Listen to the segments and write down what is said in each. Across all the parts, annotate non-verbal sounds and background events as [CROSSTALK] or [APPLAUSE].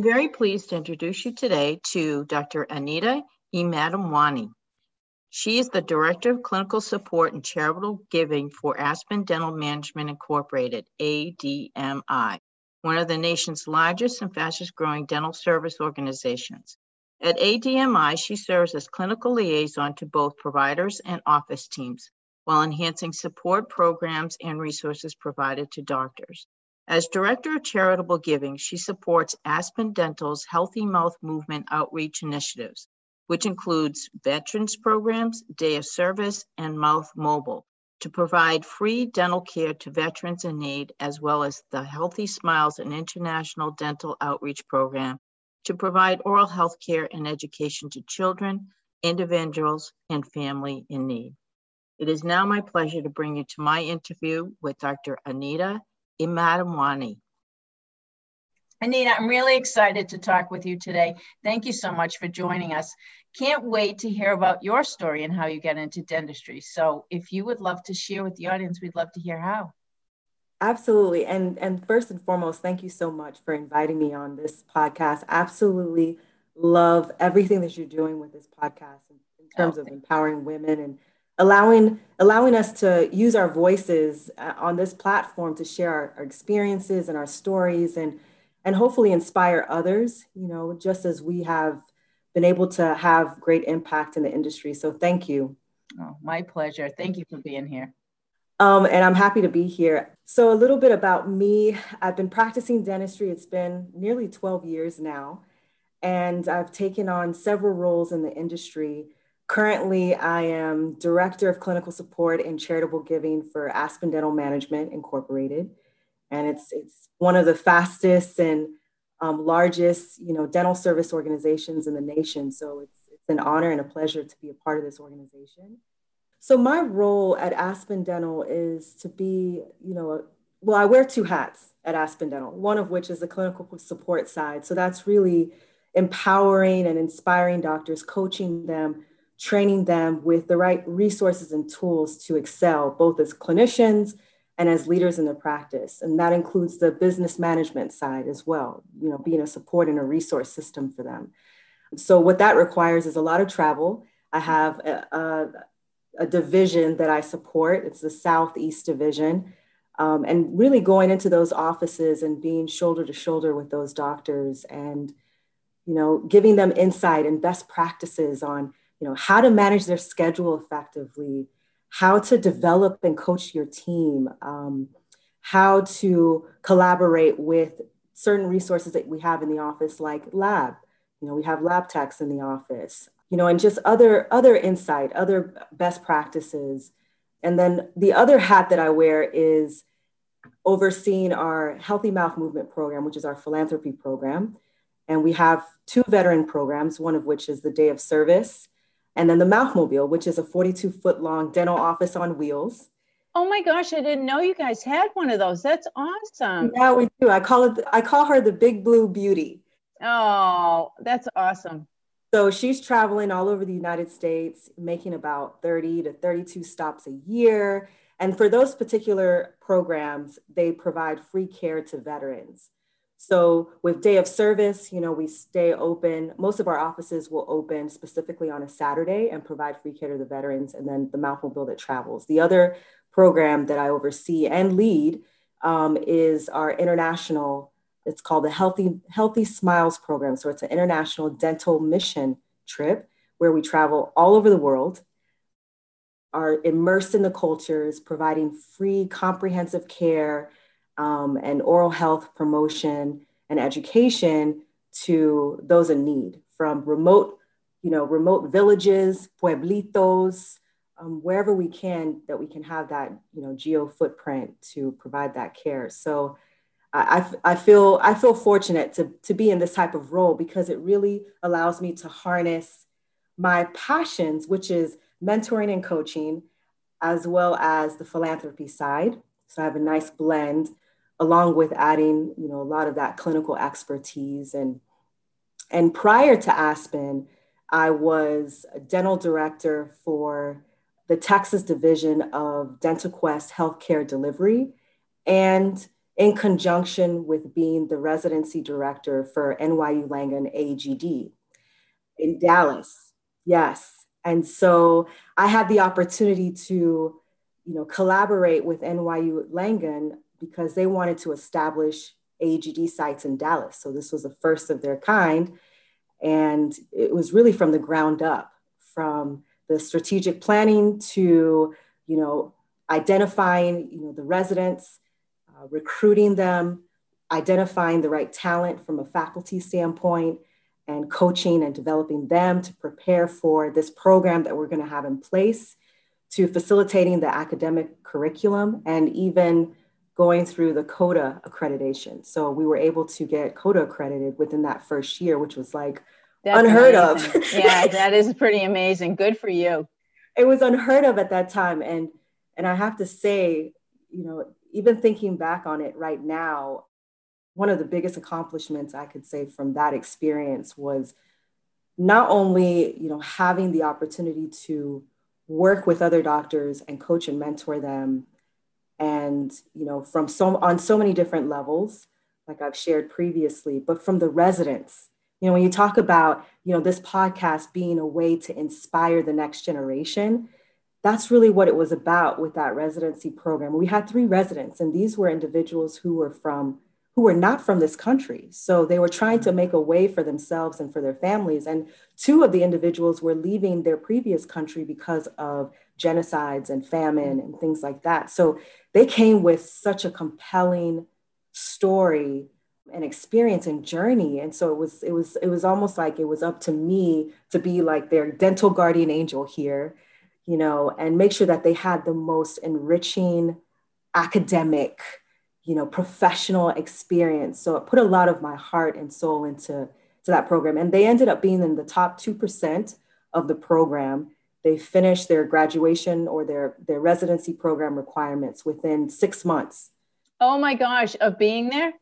I am very pleased to introduce you today to Dr. Anita Imadomwanyi. She is the Director of Clinical Support and Charitable Giving for Aspen Dental Management Incorporated, ADMI, one of the nation's largest and fastest growing dental service organizations. At ADMI, she serves as clinical liaison to both providers and office teams while enhancing support programs and resources provided to doctors. As Director of Charitable Giving, she supports Aspen Dental's Healthy Mouth Movement outreach initiatives, which includes veterans programs, day of service, and Mouth Mobile to provide free dental care to veterans in need, as well as the Healthy Smiles and International Dental Outreach Program to provide oral health care and education to children, individuals, and family in need. It is now my pleasure to bring you to my interview with Dr. Anita Imadomwanyi. Anita, I'm really excited to talk with you today. Thank you so much for joining us. Can't wait to hear about your story and how you get into dentistry. So, if you would love to share with the audience, we'd love to hear how. Absolutely. And and first and foremost, thank you so much for inviting me on this podcast. Absolutely love everything that you're doing with this podcast in, in terms oh, of empowering women and allowing allowing us to use our voices uh, on this platform to share our, our, experiences and our stories and and hopefully inspire others you know just as we have been able to have great impact in the industry. So thank you. Oh, my pleasure. Thank you for being here. Um, and i'm happy to be here. So a little bit about me. I've been practicing dentistry. It's been nearly 12 years now. And i've taken on several roles in the industry Currently, I am Director of Clinical Support and Charitable Giving for Aspen Dental Management Incorporated. And it's, it's one of the fastest and um, largest you know, dental service organizations in the nation. So it's, it's an honor and a pleasure to be a part of this organization. So my role at Aspen Dental is to be, you know, well, I wear two hats at Aspen Dental, one of which is the clinical support side. So that's really empowering and inspiring doctors, coaching them training them with the right resources and tools to excel, both as clinicians and as leaders in their practice. And that includes the business management side as well, you know, being a support and a resource system for them. So what that requires is a lot of travel. I have a, a, a division that I support. It's the Southeast Division. Um, and really going into those offices and being shoulder to shoulder with those doctors and you know giving them insight and best practices on you know how to manage their schedule effectively how to develop and coach your team um, how to collaborate with certain resources that we have in the office like lab. You know we have lab techs in the office you know and just other other insight other best practices. And then the other hat that i wear is overseeing our healthy mouth movement program which is our philanthropy program. And we have two veteran programs one of which is the day of service and then the Mouthmobile, which is a 42 foot long dental office on wheels. Oh my gosh, I didn't know you guys had one of those. That's awesome. Yeah, we do. I call it I call her the Big Blue Beauty. Oh, that's awesome. So she's traveling all over the United States, making about 30 to 32 stops a year. And for those particular programs, they provide free care to veterans. So with day of service, you know, we stay open. Most of our offices will open specifically on a Saturday and provide free care to the veterans and then the Mouthmobile that travels. The other program that I oversee and lead um, is our international, it's called the Healthy, Healthy Smiles program. So it's an international dental mission trip where we travel all over the world, are immersed in the cultures, providing free comprehensive care um, and oral health promotion and education to those in need from remote, you know, remote villages, pueblitos, um, wherever we can that we can have that, you know, geo footprint to provide that care. So I, I feel I feel fortunate to, to be in this type of role because it really allows me to harness my passions, which is mentoring and coaching, as well as the philanthropy side. So I have a nice blend, along with adding, you know, a lot of that clinical expertise. And and prior to Aspen, I was a dental director for the Texas division of DentaQuest Healthcare Delivery, and in conjunction with being the residency director for NYU Langone AGD in Dallas. Yes. And so I had the opportunity to, you know, collaborate with NYU Langone because they wanted to establish AGD sites in Dallas. So this was the first of their kind. And it was really from the ground up, from the strategic planning to, you know, identifying, you know, the residents, uh, recruiting them, identifying the right talent from a faculty standpoint, and coaching and developing them to prepare for this program that we're going to have in place, to facilitating the academic curriculum, and even going through the CODA accreditation. So we were able to get CODA accredited within that first year, which was like That's unheard amazing. of. yeah, [LAUGHS] that is pretty amazing. Good for you. It was unheard of at that time. And and I have to say, you know, even thinking back on it right now, one of the biggest accomplishments I could say from that experience was not only, you know, having the opportunity to work with other doctors and coach and mentor them and, you know, from so on so many different levels, like I've shared previously, but from the residents. You know, when you talk about, you know, this podcast being a way to inspire the next generation, that's really what it was about with that residency program. We had three residents, and these were individuals who were from who were not from this country. So they were trying to make a way for themselves and for their families. And two of the individuals were leaving their previous country because of genocides and famine and things like that. So they came with such a compelling story and experience and journey and so it was it was it was almost like it was up to me to be like their dental guardian angel here you know, and make sure that they had the most enriching academic, you know, professional experience. So it put a lot of my heart and soul into to that program. And they ended up being in the top 2% of the program. They finish their graduation or their, their residency program requirements within six months. Oh my gosh, of being there?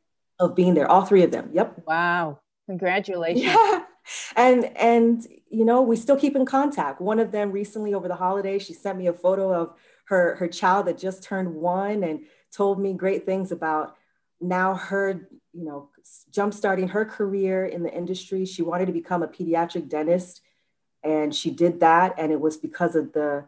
Of being there, all three of them. Yep. Wow. Congratulations. Yeah and and you know we still keep in contact one of them recently over the holiday she sent me a photo of her her child that just turned one and told me great things about now her you know jump starting her career in the industry she wanted to become a pediatric dentist and she did that and it was because of the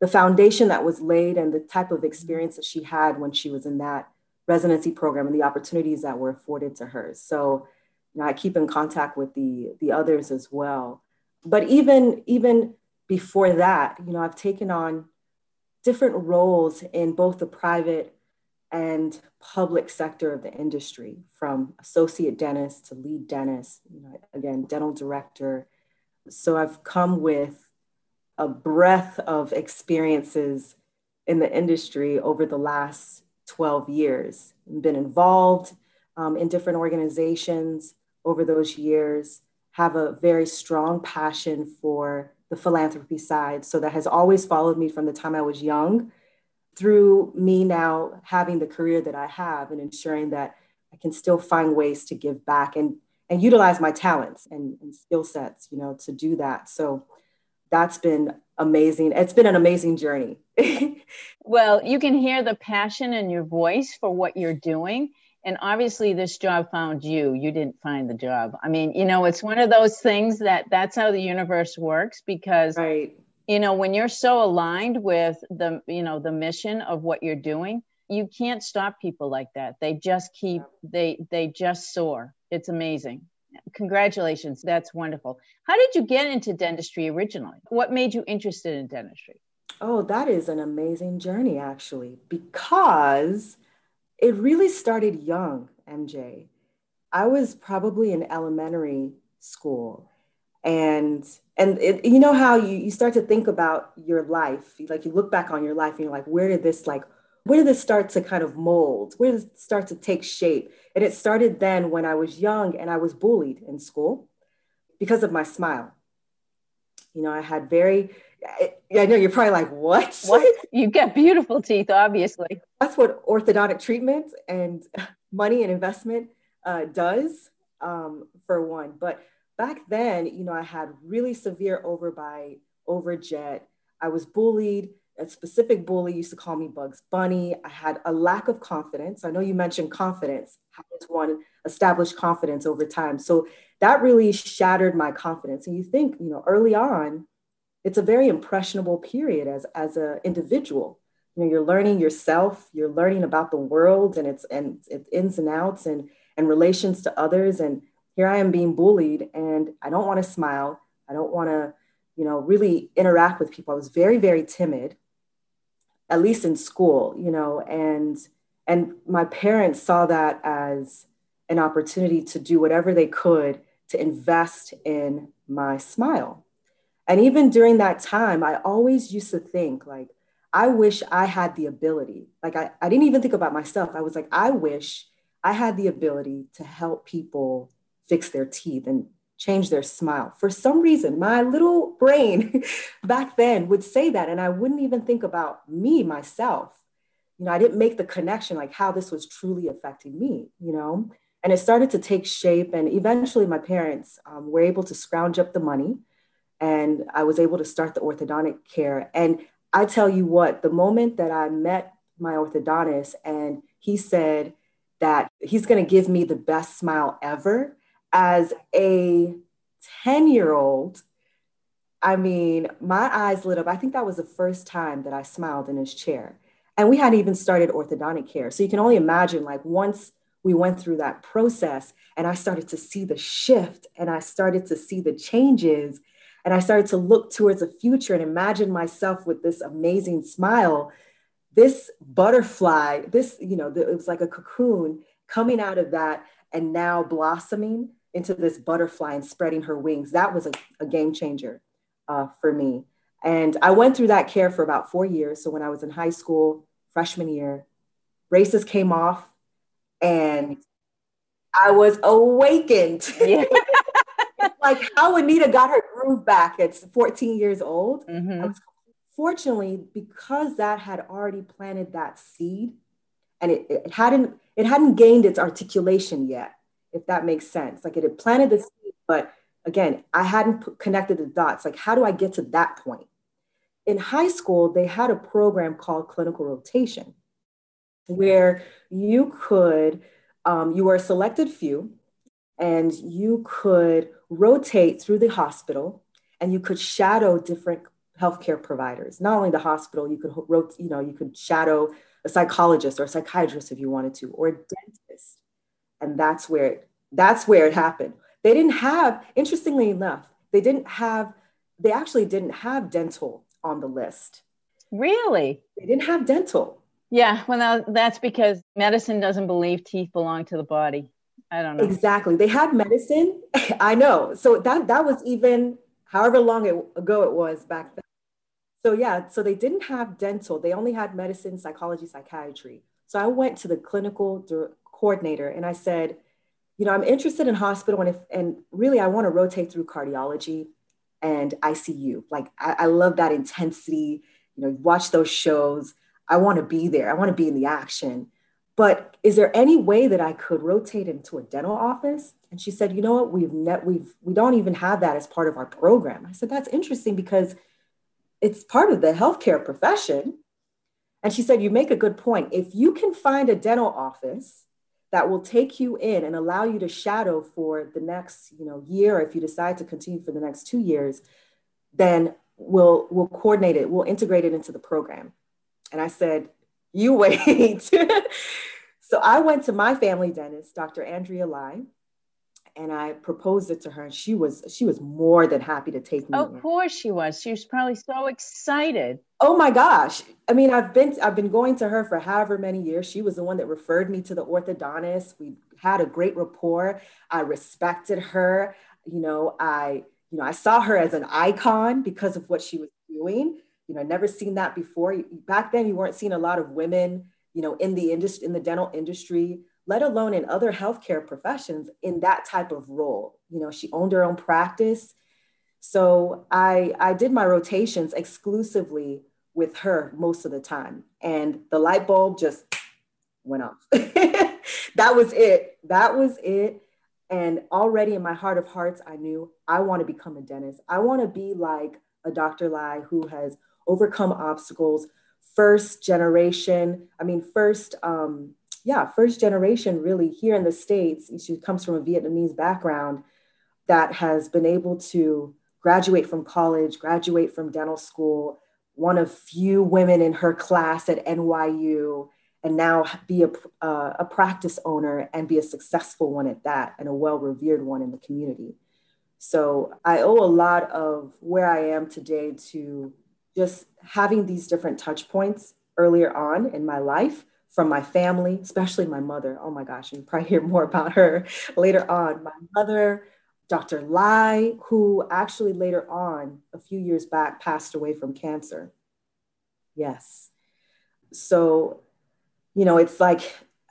the foundation that was laid and the type of experience that she had when she was in that residency program and the opportunities that were afforded to her so you know, I keep in contact with the the others as well. But even even before that, you know, I've taken on different roles in both the private and public sector of the industry, from associate dentist to lead dentist, you know, again, dental director. So I've come with a breadth of experiences in the industry over the last 12 years, been involved um, in different organizations, over those years have a very strong passion for the philanthropy side. So that has always followed me from the time I was young through me now having the career that I have and ensuring that I can still find ways to give back and, and utilize my talents and, and skill sets, you know, to do that. So that's been amazing. It's been an amazing journey. [LAUGHS] well, you can hear the passion in your voice for what you're doing and obviously this job found you you didn't find the job i mean you know it's one of those things that that's how the universe works because right. you know when you're so aligned with the you know the mission of what you're doing you can't stop people like that. They just keep they they just soar. It's amazing. Congratulations. That's wonderful. How did you get into dentistry originally? What made you interested in dentistry? Oh that is an amazing journey actually because it really started young, MJ. I was probably in elementary school and and it, you know how you, you start to think about your life like you look back on your life and you're like where did this like where did this start to kind of mold? Where did it start to take shape? And it started then when I was young and I was bullied in school because of my smile. You know, I had very, I know you're probably like, what? What? You get beautiful teeth, obviously. That's what orthodontic treatment and [LAUGHS] money and investment uh, does, um, for one. But back then, you know, I had really severe overbite, overjet. I was bullied a specific bully used to call me Bugs Bunny. I had a lack of confidence. I know you mentioned confidence. How does one establish confidence over time? So that really shattered my confidence. And you think, you know, early on, it's a very impressionable period as as an individual. You know, you're learning yourself, you're learning about the world and its and its ins and outs and and relations to others. And here I am being bullied, and I don't want to smile. I don't want to, you know, really interact with people. I was very, very timid at least in school, you know, and and my parents saw that as an opportunity to do whatever they could to invest in my smile. And even during that time, I always used to think like, I wish I had the ability. Like I, I didn't even think about myself. I was like, I wish I had the ability to help people fix their teeth and change their smile. For some reason, my little brain [LAUGHS] back then would say that, and I wouldn't even think about me, myself. You know, I didn't make the connection like how this was truly affecting me, you know? And it started to take shape. And eventually, my parents um, were able to scrounge up the money, and I was able to start the orthodontic care. And I tell you what, the moment that I met my orthodontist and he said that he's going to give me the best smile ever as a 10 year old, I mean, my eyes lit up. I think that was the first time that I smiled in his chair. And we hadn't even started orthodontic care. So you can only imagine, like, once we went through that process and I started to see the shift and I started to see the changes and I started to look towards the future and imagine myself with this amazing smile, this butterfly, this, you know, it was like a cocoon coming out of that and now blossoming into this butterfly and spreading her wings. That was a, a game changer uh, for me. And I went through that care for about four years. So when I was in high school, freshman year, braces came off and I was awakened. [LAUGHS] Yeah. like how Anita got her groove back at 14 years old. Mm-hmm. Fortunately, because that had already planted that seed and it, it hadn't it hadn't gained its articulation yet if that makes sense. Like it had planted the seed, but again, I hadn't put, connected the dots. Like, how do I get to that point? In high school, they had a program called clinical rotation, where you could, um, you were a selected few, and you could rotate through the hospital and you could shadow different healthcare providers. Not only the hospital, you could you know, you could shadow a psychologist or a psychiatrist if you wanted to, or a dentist and that's where it, that's where it happened. They didn't have interestingly enough they didn't have they actually didn't have dental on the list. Really? They didn't have dental. Yeah well that's because medicine doesn't believe teeth belong to the body. I don't know. Exactly. They had medicine. [LAUGHS] I know. So that that was even however long it, ago it was back then. So yeah so they didn't have dental. They only had medicine psychology psychiatry. So i went to the clinical coordinator and I said, you know, I'm interested in hospital and if and really I want to rotate through cardiology and ICU. Like I, I love that intensity. You know, watch those shows. I want to be there. I want to be in the action. But is there any way that I could rotate into a dental office? And she said, you know what, we've net we've we don't even have that as part of our program. I said, that's interesting because it's part of the healthcare profession. And she said, you make a good point. If you can find a dental office that will take you in and allow you to shadow for the next you know year if you decide to continue for the next two years then we'll we'll coordinate it we'll integrate it into the program. And i said you wait. [LAUGHS] So i went to my family dentist dr andrea lai and I proposed it to her and she was she was more than happy to take me. Of in. course she was. She was probably so excited. Oh my gosh. I mean, I've been I've been going to her for however many years. She was the one that referred me to the orthodontist. We had a great rapport. I respected her. You know, I you know, I saw her as an icon because of what she was doing. You know, never seen that before. Back then, you weren't seeing a lot of women, you know, in the industry, in the dental industry, let alone in other healthcare professions in that type of role. You know, she owned her own practice. So I, I did my rotations exclusively with her most of the time. And the light bulb just went off. [LAUGHS] that was it. That was it. And already in my heart of hearts, I knew I want to become a dentist. I want to be like a Dr. Lai who has overcome obstacles, first generation, I mean, first, um, yeah, first generation really here in the States. She comes from a Vietnamese background that has been able to graduate from college, graduate from dental school, one of few women in her class at NYU, and now be a, uh, a practice owner and be a successful one at that and a well revered one in the community. So I owe a lot of where I am today to just having these different touch points earlier on in my life from my family, especially my mother. Oh my gosh, and probably hear more about her later on. My mother, Dr. Lai, who actually later on, a few years back, passed away from cancer. Yes. So, you know, it's like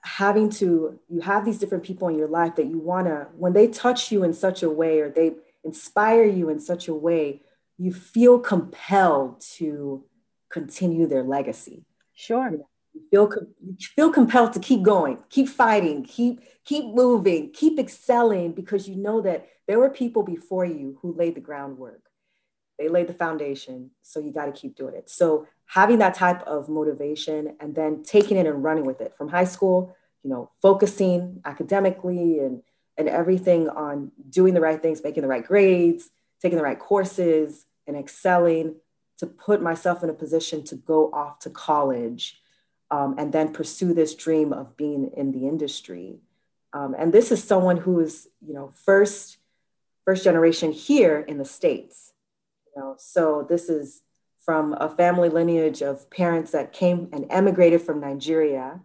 having to, you have these different people in your life that you want to, when they touch you in such a way or they inspire you in such a way, you feel compelled to continue their legacy. Sure. You feel, you feel compelled to keep going, keep fighting, keep, keep moving, keep excelling because you know that there were people before you who laid the groundwork. They laid the foundation. So you got to keep doing it. So having that type of motivation and then taking it and running with it from high school, you know, focusing academically and, and everything on doing the right things, making the right grades, taking the right courses and excelling to put myself in a position to go off to college um, and then pursue this dream of being in the industry. Um, and this is someone who is, you know, first first generation here in the States. You know, so this is from a family lineage of parents that came and emigrated from Nigeria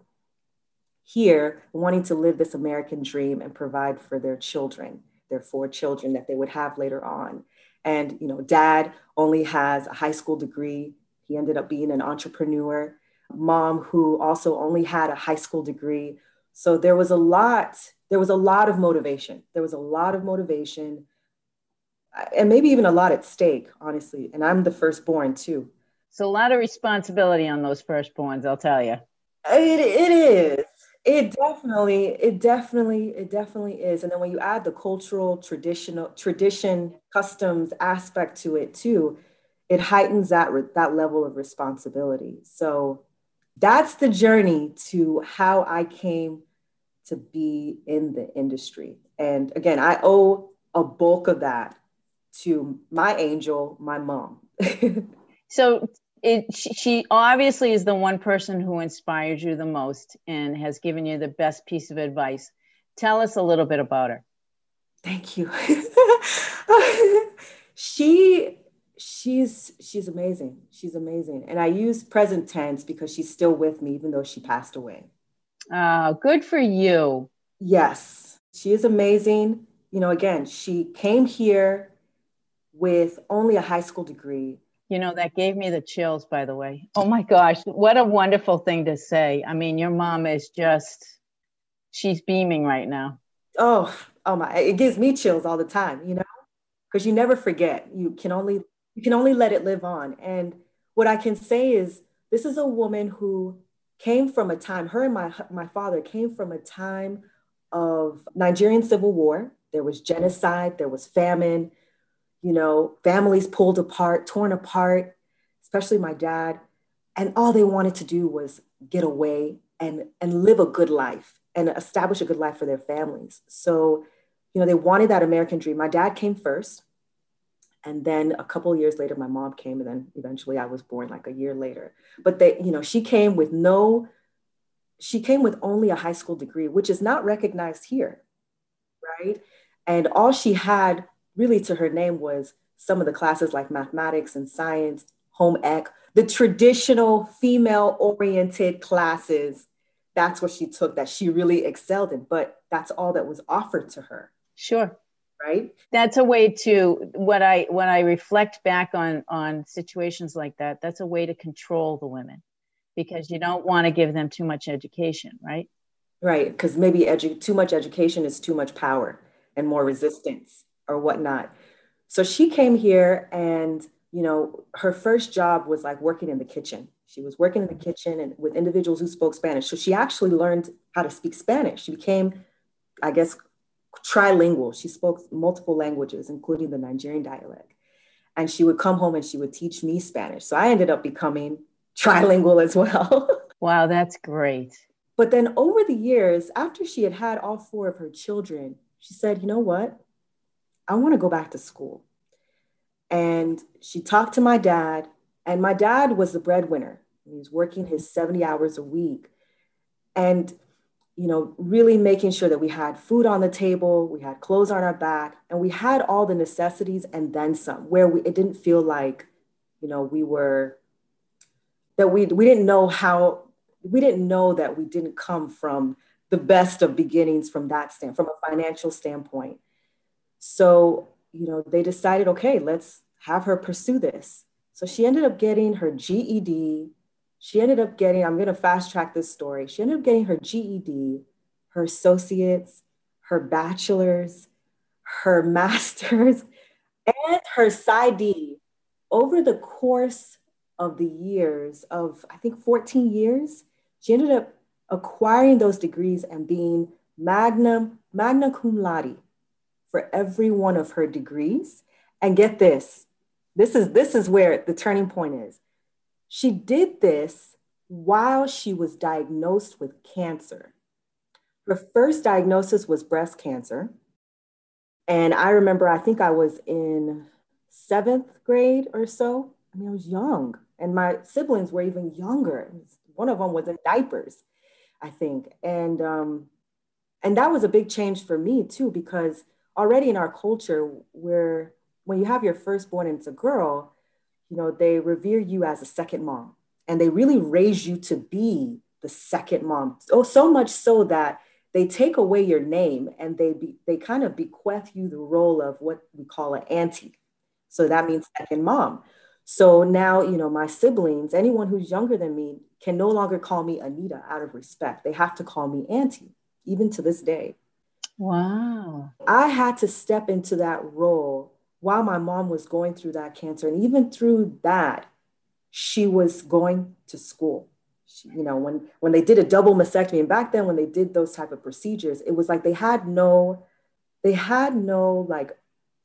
here, wanting to live this American dream and provide for their children, their four children that they would have later on. And, you know, dad only has a high school degree. He ended up being an entrepreneur. Mom, who also only had a high school degree. So there was a lot, there was a lot of motivation. There was a lot of motivation uh, and maybe even a lot at stake, honestly. And I'm the firstborn too. So a lot of responsibility on those firstborns, I'll tell you. It, it is. It definitely, it definitely, it definitely is. And then when you add the cultural, traditional, tradition, customs aspect to it too, it heightens that that level of responsibility. So that's the journey to how I came to be in the industry. And again, I owe a bulk of that to my angel, my mom. [LAUGHS] so it, she obviously is the one person who inspired you the most and has given you the best piece of advice. Tell us a little bit about her. Thank you. [LAUGHS] she she's she's amazing. She's amazing. And I use present tense because she's still with me even though she passed away. Oh, good for you. Yes. She is amazing. You know, again, she came here with only a high school degree. You know, that gave me the chills, by the way. Oh my gosh, what a wonderful thing to say. I mean, your mom is just, she's beaming right now. Oh, oh my, it gives me chills all the time, you know, because you never forget. You can only, you can only let it live on. And what I can say is, this is a woman who came from a time, her and my, my father came from a time of Nigerian civil war. There was genocide, there was famine, you know, families pulled apart, torn apart, especially my dad. And all they wanted to do was get away and, and live a good life and establish a good life for their families. So, you know, they wanted that American dream. My dad came first. And then a couple years later, my mom came, and then eventually I was born like a year later. But they, you know, she came with no, she came with only a high school degree, which is not recognized here, right? And all she had really to her name was some of the classes like mathematics and science, home ec, the traditional female oriented classes. That's what she took that she really excelled in, but that's all that was offered to her. Sure. Right? That's a way to what I when I reflect back on on situations like that, that's a way to control the women because you don't want to give them too much education, right? Right, because maybe edu- too much education is too much power and more resistance or whatnot. So she came here and you know, her first job was like working in the kitchen. She was working in the kitchen and with individuals who spoke Spanish. So she actually learned how to speak Spanish. She became, I guess, trilingual. She spoke multiple languages, including the Nigerian dialect. And she would come home and she would teach me Spanish. So I ended up becoming trilingual as well. [LAUGHS] wow, that's great. But then over the years, after she had had all four of her children, she said, you know what? I want to go back to school and she talked to my dad and my dad was the breadwinner he was working his 70 hours a week and you know really making sure that we had food on the table we had clothes on our back and we had all the necessities and then some where we, it didn't feel like you know we were that we we didn't know how we didn't know that we didn't come from the best of beginnings from that stand from a financial standpoint so you know they decided okay let's have her pursue this. So she ended up getting her GED. She ended up getting, I'm going to fast track this story. She ended up getting her GED, her associates, her bachelor's, her [LAUGHS] master's, and her PsyD over the course of the years of, I think, 14 years. She ended up acquiring those degrees and being magna, magna cum laude for every one of her degrees. And get this, this is this is where the turning point is. She did this while she was diagnosed with cancer. Her first diagnosis was breast cancer. And I remember, I think I was in seventh grade or so. I mean, I was young, and my siblings were even younger. One of them was in diapers, I think. And, um, and that was a big change for me, too, because already in our culture, we're when you have your firstborn and it's a girl, you know, they revere you as a second mom and they really raise you to be the second mom. Oh, so much so that they take away your name and they be, they kind of bequeath you the role of what we call an auntie. So that means second mom. So now, you know, my siblings, anyone who's younger than me, can no longer call me Anita out of respect. They have to call me auntie, even to this day. Wow. I had to step into that role while my mom was going through that cancer, and even through that, she was going to school. She, you know, when when they did a double mastectomy, and back then when they did those type of procedures, it was like they had no, they had no like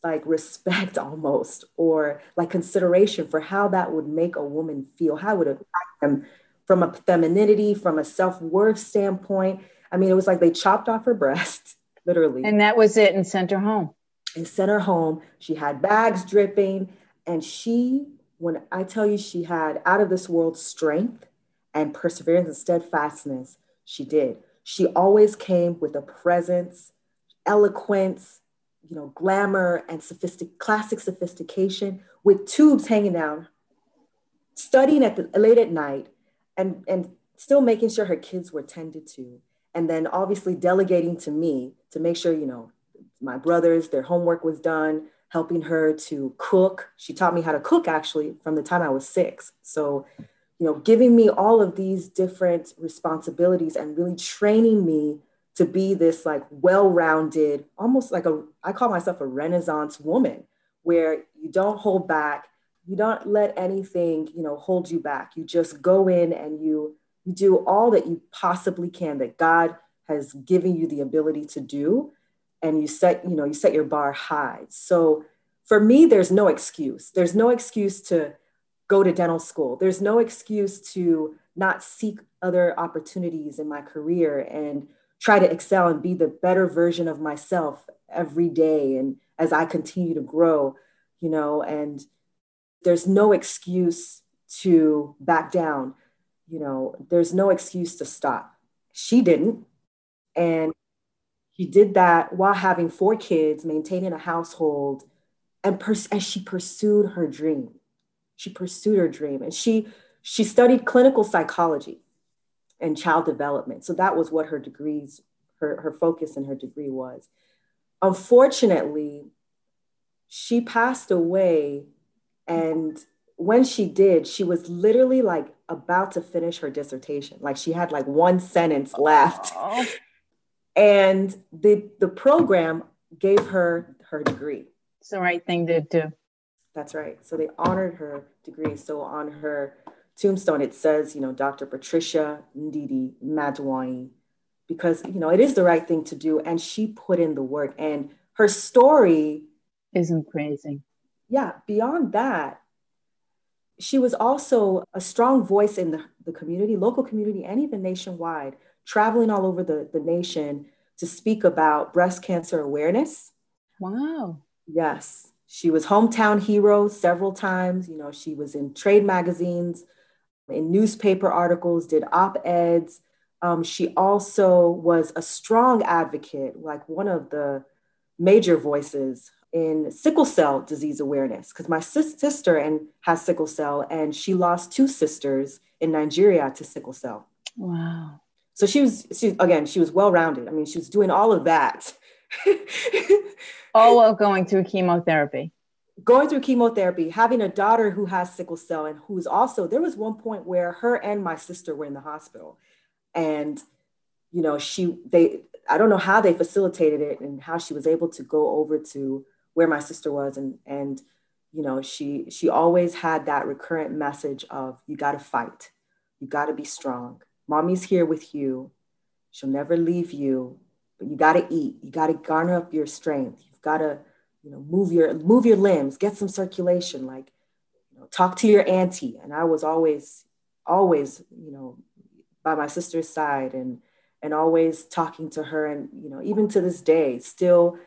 like respect [LAUGHS] almost or like consideration for how that would make a woman feel how would it affect them from a femininity from a self-worth standpoint. I mean it was like they chopped off her breast [LAUGHS] literally. And that was it and sent her home and sent her home. She had bags dripping. And she, when I tell you she had out of this world strength and perseverance and steadfastness, she did. She always came with a presence, eloquence, you know, glamour and sophistic, classic sophistication with tubes hanging down, studying at the late at night and, and still making sure her kids were tended to. And then obviously delegating to me to make sure, you know, my brothers, their homework was done, helping her to cook. She taught me how to cook actually from the time I was six. So, you know, giving me all of these different responsibilities and really training me to be this like well-rounded, almost like a, I call myself a Renaissance woman, where you don't hold back, you don't let anything, you know, hold you back. You just go in and you you do all that you possibly can that God has given you the ability to do and you set you know you set your bar high. So for me there's no excuse. There's no excuse to go to dental school. There's no excuse to not seek other opportunities in my career and try to excel and be the better version of myself every day and as i continue to grow you know and there's no excuse to back down. You know there's no excuse to stop. She didn't. And she did that while having four kids, maintaining a household, and pers- as she pursued her dream. She pursued her dream, and she she studied clinical psychology and child development. So that was what her degrees, her, her focus and her degree was. unfortunately, she passed away. And when she did, she was literally like about to finish her dissertation. Like she had like one sentence left. And the the program gave her her degree. It's the right thing to do. That's right. So they honored her degree. So on her tombstone, it says, you know, Dr. Patricia Ndidi Madwani, because, you know, it is the right thing to do. And she put in the work. And her story isn't crazy. Yeah. Beyond that, she was also a strong voice in the, the community, local community, and even nationwide, traveling all over the, the nation to speak about breast cancer awareness. Wow. Yes. She was hometown hero several times. You know, she was in trade magazines, in newspaper articles, did op eds. Um, she also was a strong advocate, like one of the major voices in sickle cell disease awareness. Because my sis- sister and has sickle cell, and she lost two sisters in Nigeria to sickle cell. Wow. So she was, she again, she was well rounded. I mean, she was doing all of that [LAUGHS] all while going through chemotherapy. Going through chemotherapy, having a daughter who has sickle cell and who's also, there was one point where her and my sister were in the hospital. And, you know, she, they, I don't know how they facilitated it and how she was able to go over to where my sister was. And, and, you know, she, she always had that recurrent message of, you got to fight. You got to be strong. Mommy's here with you. She'll never leave you but you got to eat. You got to garner up your strength. You've got to you know move your move your limbs get some circulation like you know talk to your auntie. And i was always always you know by my sister's side and and always talking to her and you know even to this day still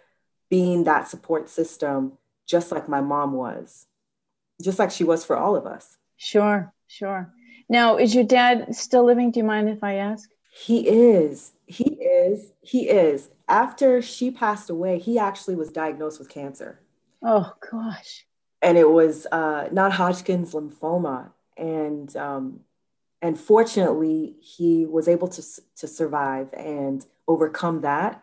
being that support system just like my mom was just like she was for all of us. Sure sure now is your dad still living do you mind if i ask he is. He is. He is. After she passed away, he actually was diagnosed with cancer. Oh, gosh. And it was uh, non Hodgkin's lymphoma. And, um, and fortunately, he was able to, to survive and overcome that.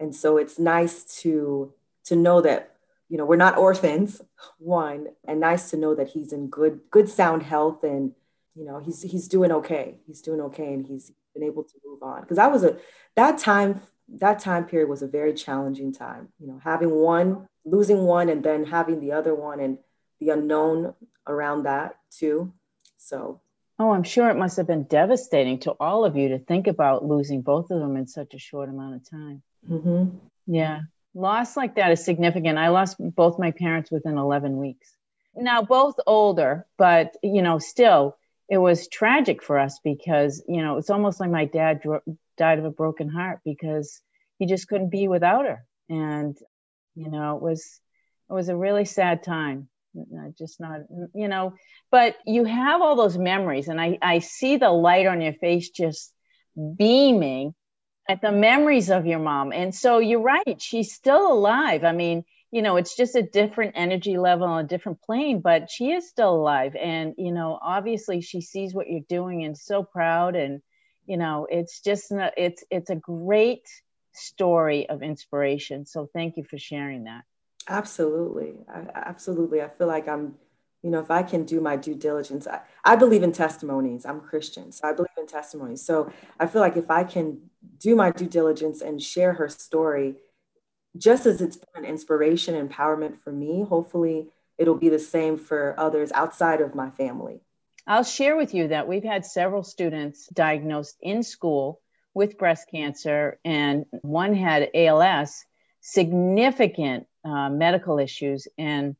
And so it's nice to, to know that, you know, we're not orphans, one, and nice to know that he's in good, good sound health and, you know, he's, he's doing okay. He's doing okay. And he's been able to move on because that was a that time that time period was a very challenging time you know having one losing one and then having the other one and the unknown around that too so oh i'm sure it must have been devastating to all of you to think about losing both of them in such a short amount of time mm-hmm. yeah loss like that is significant i lost both my parents within 11 weeks now both older but you know still it was tragic for us because you know it's almost like my dad died of a broken heart because he just couldn't be without her. And you know it was it was a really sad time. Uh, just not you know but you have all those memories and i i see the light on your face just beaming at the memories of your mom. And so you're right she's still alive. I mean you know it's just a different energy level a different plane but she is still alive. And you know obviously she sees what you're doing and so proud. And you know it's just it's it's a great story of inspiration. So thank you for sharing that. Absolutely. I, absolutely. I feel like i'm you know if i can do my due diligence I, I believe in testimonies. I'm christian so i believe in testimonies. So i feel like if i can do my due diligence and share her story just as it's been an inspiration and empowerment for me, hopefully it'll be the same for others outside of my family. I'll share with you that we've had several students diagnosed in school with breast cancer, and one had ALS, significant uh, medical issues. And,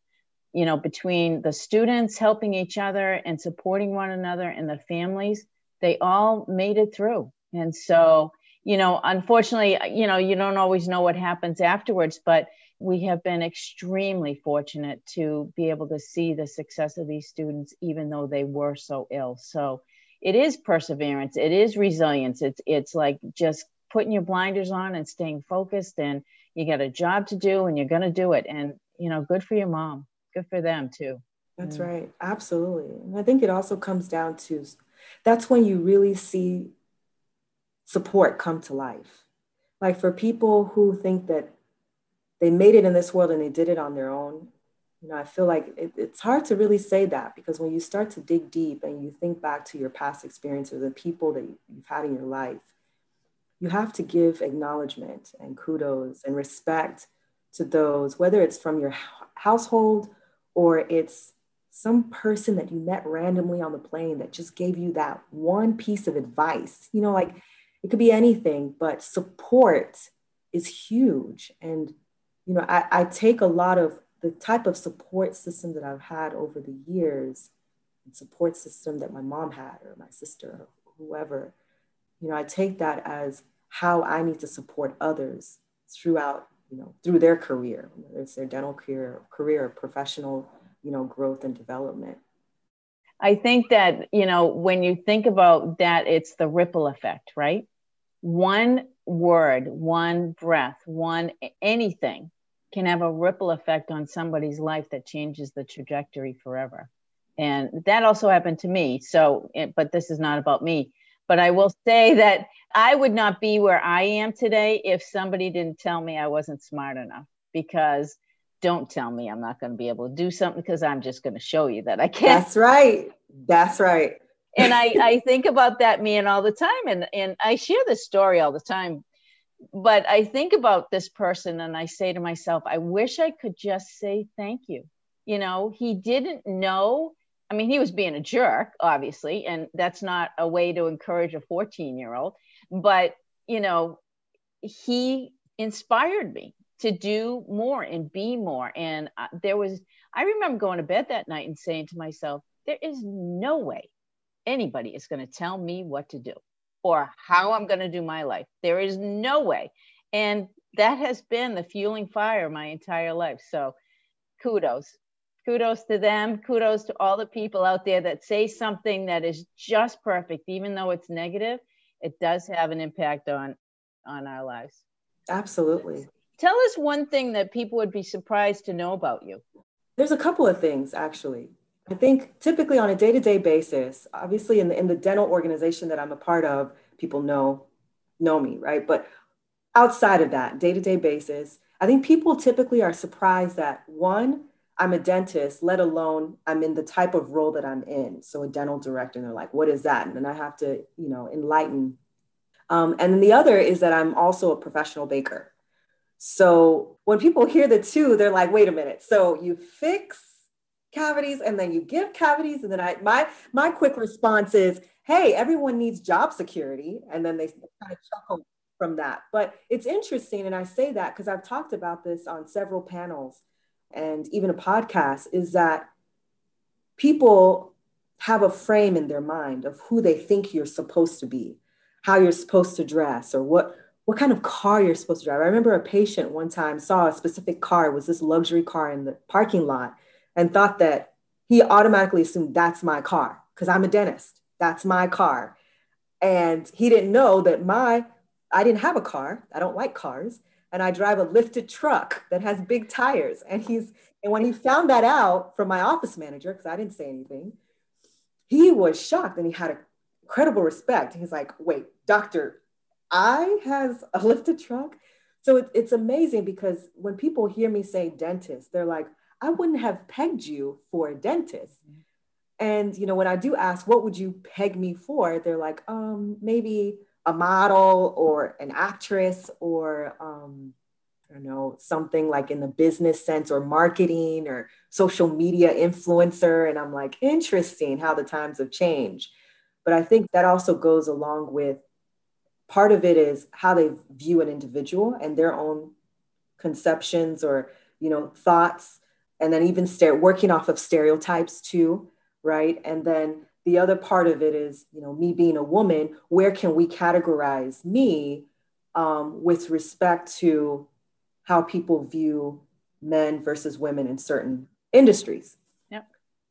you know, between the students helping each other and supporting one another and the families, they all made it through. And so you know, unfortunately, you know, you don't always know what happens afterwards, but we have been extremely fortunate to be able to see the success of these students, even though they were so ill. So it is perseverance, it is resilience. It's it's like just putting your blinders on and staying focused, and you got a job to do, and you're going to do it. And you know, good for your mom, good for them too. That's mm. right, absolutely. And I think it also comes down to that's when you really see support come to life. Like for people who think that they made it in this world and they did it on their own. You know, I feel like it, it's hard to really say that because when you start to dig deep and you think back to your past experiences, the people that you've had in your life, you have to give acknowledgement and kudos and respect to those, whether it's from your household or it's some person that you met randomly on the plane that just gave you that one piece of advice. You know, like it could be anything, but support is huge. And, you know, I, I take a lot of the type of support system that I've had over the years, and support system that my mom had or my sister or whoever, you know, I take that as how I need to support others throughout, you know, through their career, whether it's their dental career, career professional, you know, growth and development. I think that, you know, when you think about that, it's the ripple effect, right? One word, one breath, one anything can have a ripple effect on somebody's life that changes the trajectory forever. And that also happened to me. So, eh, but this is not about me. But I will say that I would not be where I am today if somebody didn't tell me I wasn't smart enough. Because don't tell me I'm not going to be able to do something because I'm just going to show you that I can't. That's right. That's right. and I, I think about that man all the time. And, and I share this story all the time. But I think about this person and I say to myself, I wish I could just say thank you. You know, he didn't know I mean, he was being a jerk, obviously, and that's not a way to encourage a 14 year old. But, you know, he inspired me to do more and be more. And uh, there was, I remember going to bed that night and saying to myself, there is no way anybody is going to tell me what to do or how I'm going to do my life. There is no way. And that has been the fueling fire my entire life. So kudos kudos to them kudos to all the people out there that say something that is just perfect even though it's negative it does have an impact on on our lives absolutely tell us one thing that people would be surprised to know about you there's a couple of things actually i think typically on a day-to-day basis obviously in the, in the dental organization that i'm a part of people know know me right but outside of that day-to-day basis i think people typically are surprised that one I'm a dentist, let alone I'm in the type of role that I'm in. So a dental director, and they're like, what is that? And then I have to, you know, enlighten. Um, and then the other is that I'm also a professional baker. So when people hear the two, they're like, wait a minute. So you fix cavities and then you give cavities. And then I my my quick response is, hey, everyone needs job security. And then they kind of chuckle from that. But it's interesting, and I say that because I've talked about this on several panels and even a podcast is that people have a frame in their mind of who they think you're supposed to be, how you're supposed to dress, or what what kind of car you're supposed to drive. I remember a patient one time saw a specific car, it was this luxury car in the parking lot, and thought that he automatically assumed that's my car because I'm a dentist. That's my car. And he didn't know that my I didn't have a car. I don't like cars and I drive a lifted truck that has big tires. And he's and when he found that out from my office manager, because I didn't say anything, he was shocked and he had a incredible respect. He's like, wait, doctor, I has [LAUGHS] a lifted truck. So it, it's amazing because when people hear me say dentist, they're like, I wouldn't have pegged you for a dentist. And you know, when I do ask, what would you peg me for? They're like, um, maybe a model or an actress or um, I don't know something like in the business sense or marketing or social media influencer, and I'm like, interesting how the times have changed. But I think that also goes along with part of it is how they view an individual and their own conceptions or you know thoughts and then even start working off of stereotypes too right and then the other part of it is you know me being a woman where can we categorize me um, with respect to how people view men versus women in certain industries.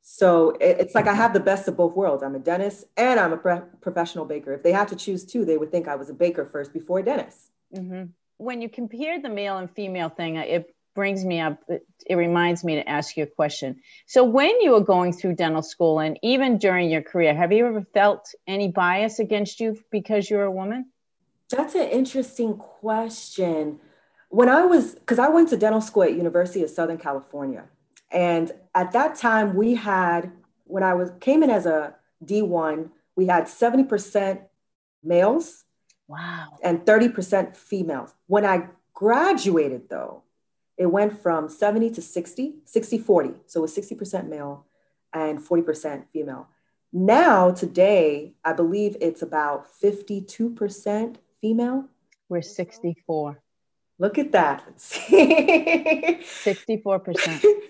So it, it's like i have the best of both worlds i'm a dentist and i'm a pre- professional baker if they had to choose two they would think i was a baker first before a dentist mm-hmm. when you compare the male and female thing it brings me up, it reminds me to ask you a question. So, when you were going through dental school and even during your career, have you ever felt any bias against you because you're a woman? That's an interesting question. when I was, because I went to dental school at University of Southern California. And at that time we had, when I was came in as a D1, we had 70% males. Wow. And 30% females. When I graduated though, it went from 70 to 60, 60, 40. So it was 60% male and 40% female. Now, today, I believe it's about 52% female. We're 64. Look at that. [LAUGHS] 64%.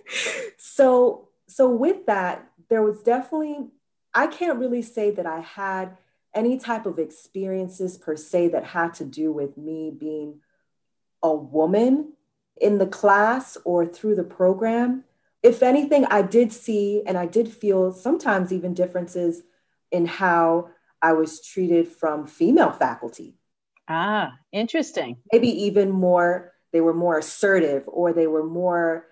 so, so with that, there was definitely, I can't really say that I had any type of experiences per se that had to do with me being a woman in the class or through the program. If anything, I did see and I did feel sometimes even differences in how I was treated from female faculty. Ah, interesting. Maybe even more, they were more assertive or they were more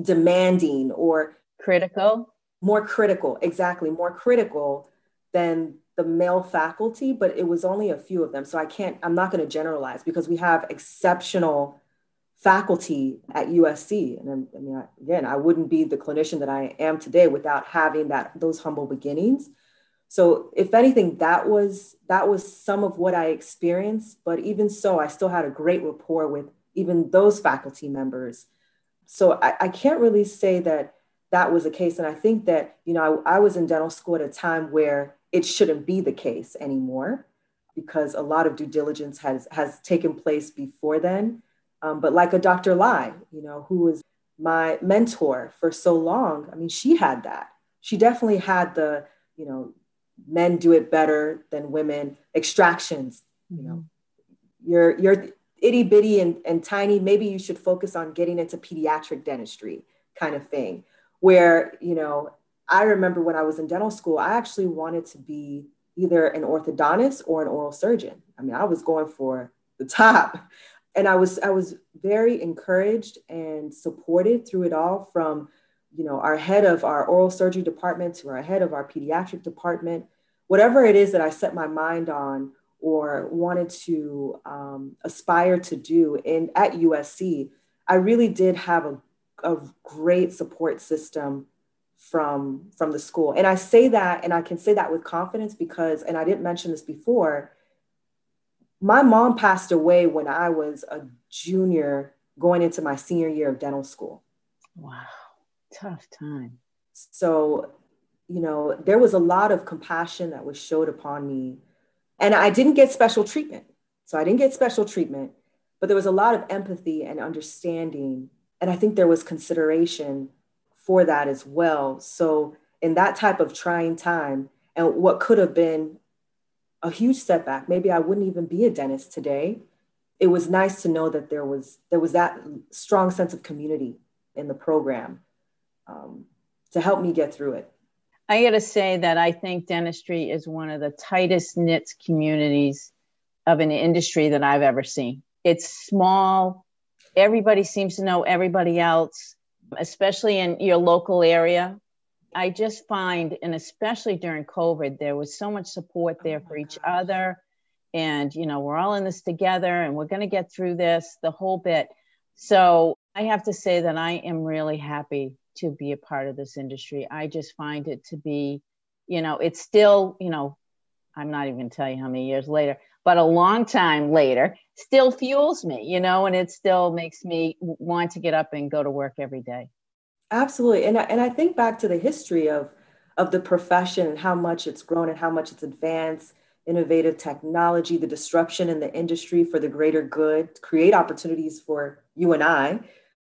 demanding or critical. More critical, exactly, more critical than the male faculty, but it was only a few of them. So I can't, I'm not going to generalize because we have exceptional faculty at USC. And I mean, again, I wouldn't be the clinician that I am today without having that those humble beginnings. So if anything, that was that was some of what I experienced. But even so, I still had a great rapport with even those faculty members. So I, I can't really say that that was the case. And I think that, you know, I, I was in dental school at a time where it shouldn't be the case anymore because a lot of due diligence has has taken place before then um, but like a Dr. Lai, you know, who was my mentor for so long, I mean, she had that. She definitely had the, you know, men do it better than women extractions, you know, you're, you're itty bitty and, and tiny. Maybe you should focus on getting into pediatric dentistry kind of thing. Where, you know, I remember when I was in dental school, I actually wanted to be either an orthodontist or an oral surgeon. I mean, I was going for the top and I was I was very encouraged and supported through it all from you know our head of our oral surgery department to our head of our pediatric department whatever it is that I set my mind on or wanted to um, aspire to do in at USC I really did have a, a great support system from from the school and I say that and I can say that with confidence because and I didn't mention this before my mom passed away when I was a junior going into my senior year of dental school. Wow, tough time. So, you know, there was a lot of compassion that was showed upon me. And I didn't get special treatment. So I didn't get special treatment, but there was a lot of empathy and understanding. And I think there was consideration for that as well. So, in that type of trying time, and what could have been a huge setback. Maybe I wouldn't even be a dentist today. It was nice to know that there was there was that strong sense of community in the program um, to help me get through it. I got to say that I think dentistry is one of the tightest knit communities of an industry that I've ever seen. It's small. Everybody seems to know everybody else, especially in your local area. I just find, and especially during COVID, there was so much support there oh for each gosh. other. And, you know, we're all in this together and we're going to get through this, the whole bit. So I have to say that I am really happy to be a part of this industry. I just find it to be, you know, it's still, you know, I'm not even tell you how many years later, but a long time later, still fuels me, you know, and it still makes me want to get up and go to work every day. Absolutely. And I, and I think back to the history of, of the profession and how much it's grown and how much it's advanced, innovative technology, the disruption in the industry for the greater good, create opportunities for you and I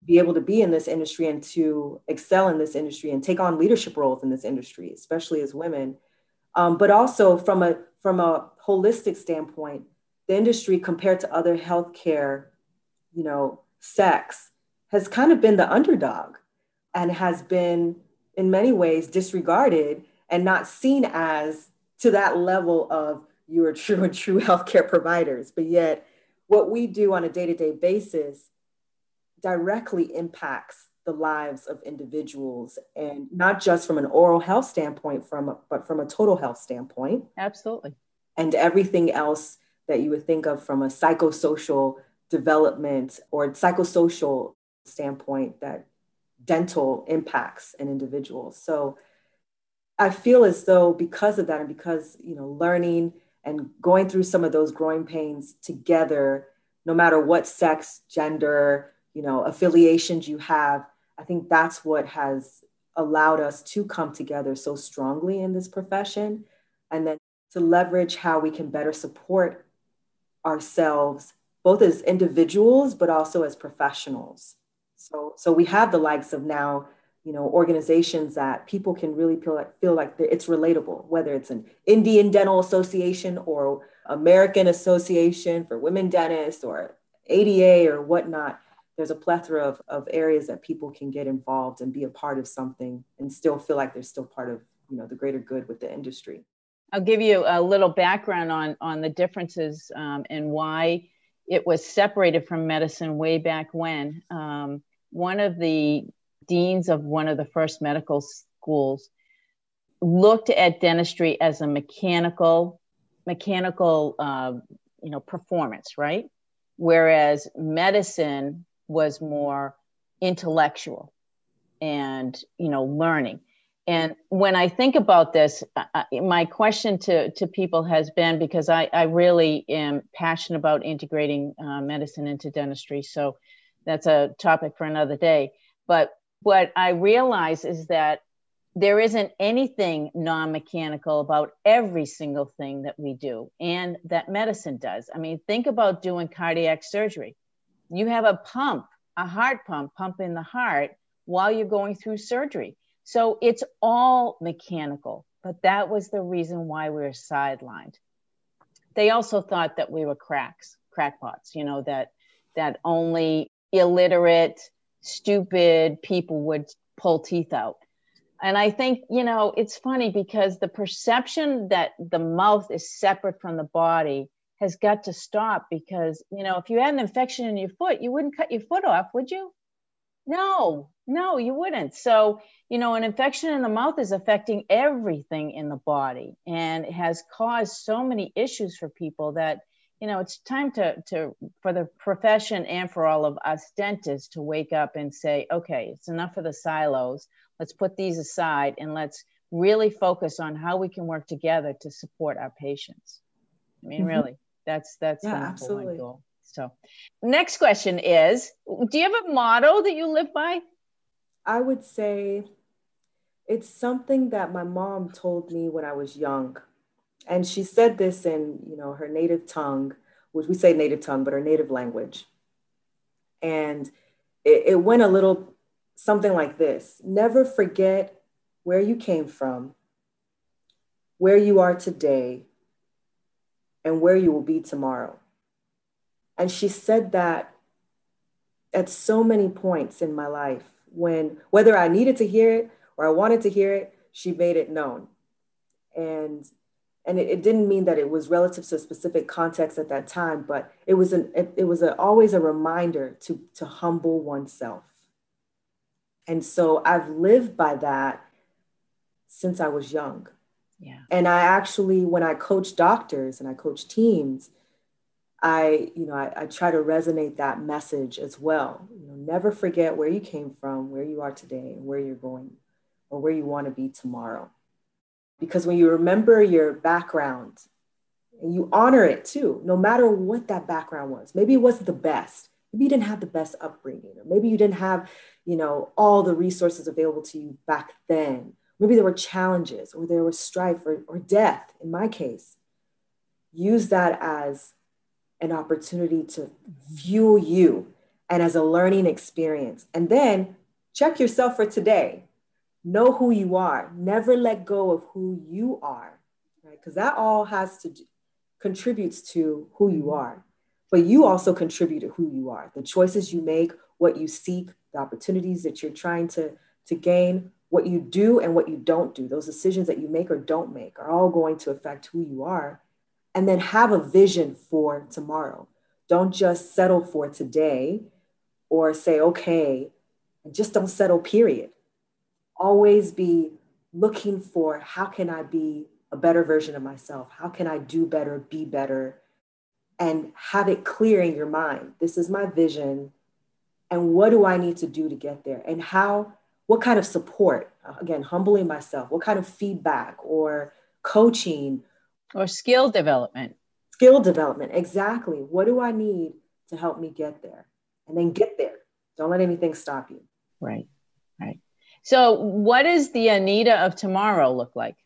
be able to be in this industry and to excel in this industry and take on leadership roles in this industry, especially as women. Um, but also from a from a holistic standpoint, the industry compared to other healthcare, you know, sex has kind of been the underdog and has been in many ways disregarded and not seen as to that level of you are true and true [LAUGHS] healthcare providers. But yet, what we do on a day to day basis directly impacts the lives of individuals and not just from an oral health standpoint from a, but from a total health standpoint absolutely and everything else that you would think of from a psychosocial development or psychosocial standpoint that dental impacts an individual. So I feel as though because of that and because, you know, learning and going through some of those growing pains together, no matter what sex, gender, you know, affiliations you have, I think that's what has allowed us to come together so strongly in this profession and then to leverage how we can better support ourselves both as individuals but also as professionals. So so we have the likes of now you know organizations that people can really feel like feel like it's relatable whether it's an indian dental association or american association for women dentists or ada or whatnot there's a plethora of, of areas that people can get involved and be a part of something and still feel like they're still part of you know the greater good with the industry. I'll give you a little background on on the differences um, and why it was separated from medicine way back when. Um, one of the deans of one of the first medical schools looked at dentistry as a mechanical mechanical uh, you know performance right? Whereas medicine was more intellectual and you know learning. And when i think about this uh, my question to, to people has been because I, I really am passionate about integrating uh, medicine into dentistry. So that's a topic for another day. But what i realize is that there isn't anything non-mechanical about every single thing that we do and that medicine does. I mean think about doing cardiac surgery you have a pump, a heart pump, pumping the heart while you're going through surgery. So it's all mechanical, but that was the reason why we were sidelined. They also thought that we were cracks, crackpots, you know, that that only illiterate, stupid people would pull teeth out. And I think, you know, it's funny because the perception that the mouth is separate from the body has got to stop because you know if you had an infection in your foot you wouldn't cut your foot off would you? No no you wouldn't. So you know an infection in the mouth is affecting everything in the body and it has caused so many issues for people that you know it's time to to for the profession and for all of us dentists to wake up and say okay it's enough of the silos. Let's put these aside and let's really focus on how we can work together to support our patients. I mean mm-hmm. really that's that's yeah, absolutely. goal. So, next question is: Do you have a motto that you live by? I would say it's something that my mom told me when I was young, and she said this in you know her native tongue, which we say native tongue, but her native language, and it, it went a little something like this: Never forget where you came from, where you are today, and where you will be tomorrow. And she said that at so many points in my life when, whether I needed to hear it or I wanted to hear it, she made it known. And and it, it didn't mean that it was relative to a specific context at that time, but it was an it, it was a, always a reminder to to humble oneself. And so I've lived by that since I was young. And I actually, when I coach doctors and I coach teams, I, you know, I, I, try to resonate that message as well. You know, never forget where you came from, where you are today, where you're going, or where you want to be tomorrow. Because when you remember your background and you honor it too, no matter what that background was, maybe it wasn't the best. Maybe you didn't have the best upbringing, or maybe you didn't have, you know, all the resources available to you back then Maybe there were challenges or there was strife or, or death in my case. Use that as an opportunity to fuel you and as a learning experience. And then check yourself for today. Know who you are. Never let go of who you are, right? Because that all has to do, contributes to who you are. But you also contribute to who you are. The choices you make, what you seek, the opportunities that you're trying to, to gain, what you do and what you don't do, those decisions that you make or don't make, are all going to affect who you are. And then have a vision for tomorrow. Don't just settle for today or say, okay, and just don't settle, period. Always be looking for how can I be a better version of myself? How can I do better, be better? and have it clear in your mind. This is my vision. And what do I need to do to get there? And how, what kind of support, again, humbling myself, what kind of feedback or coaching or skill development? Skill development, exactly. What do I need to help me get there? And then get there. Don't let anything stop you. Right, right. So, what does the Anita of tomorrow look like?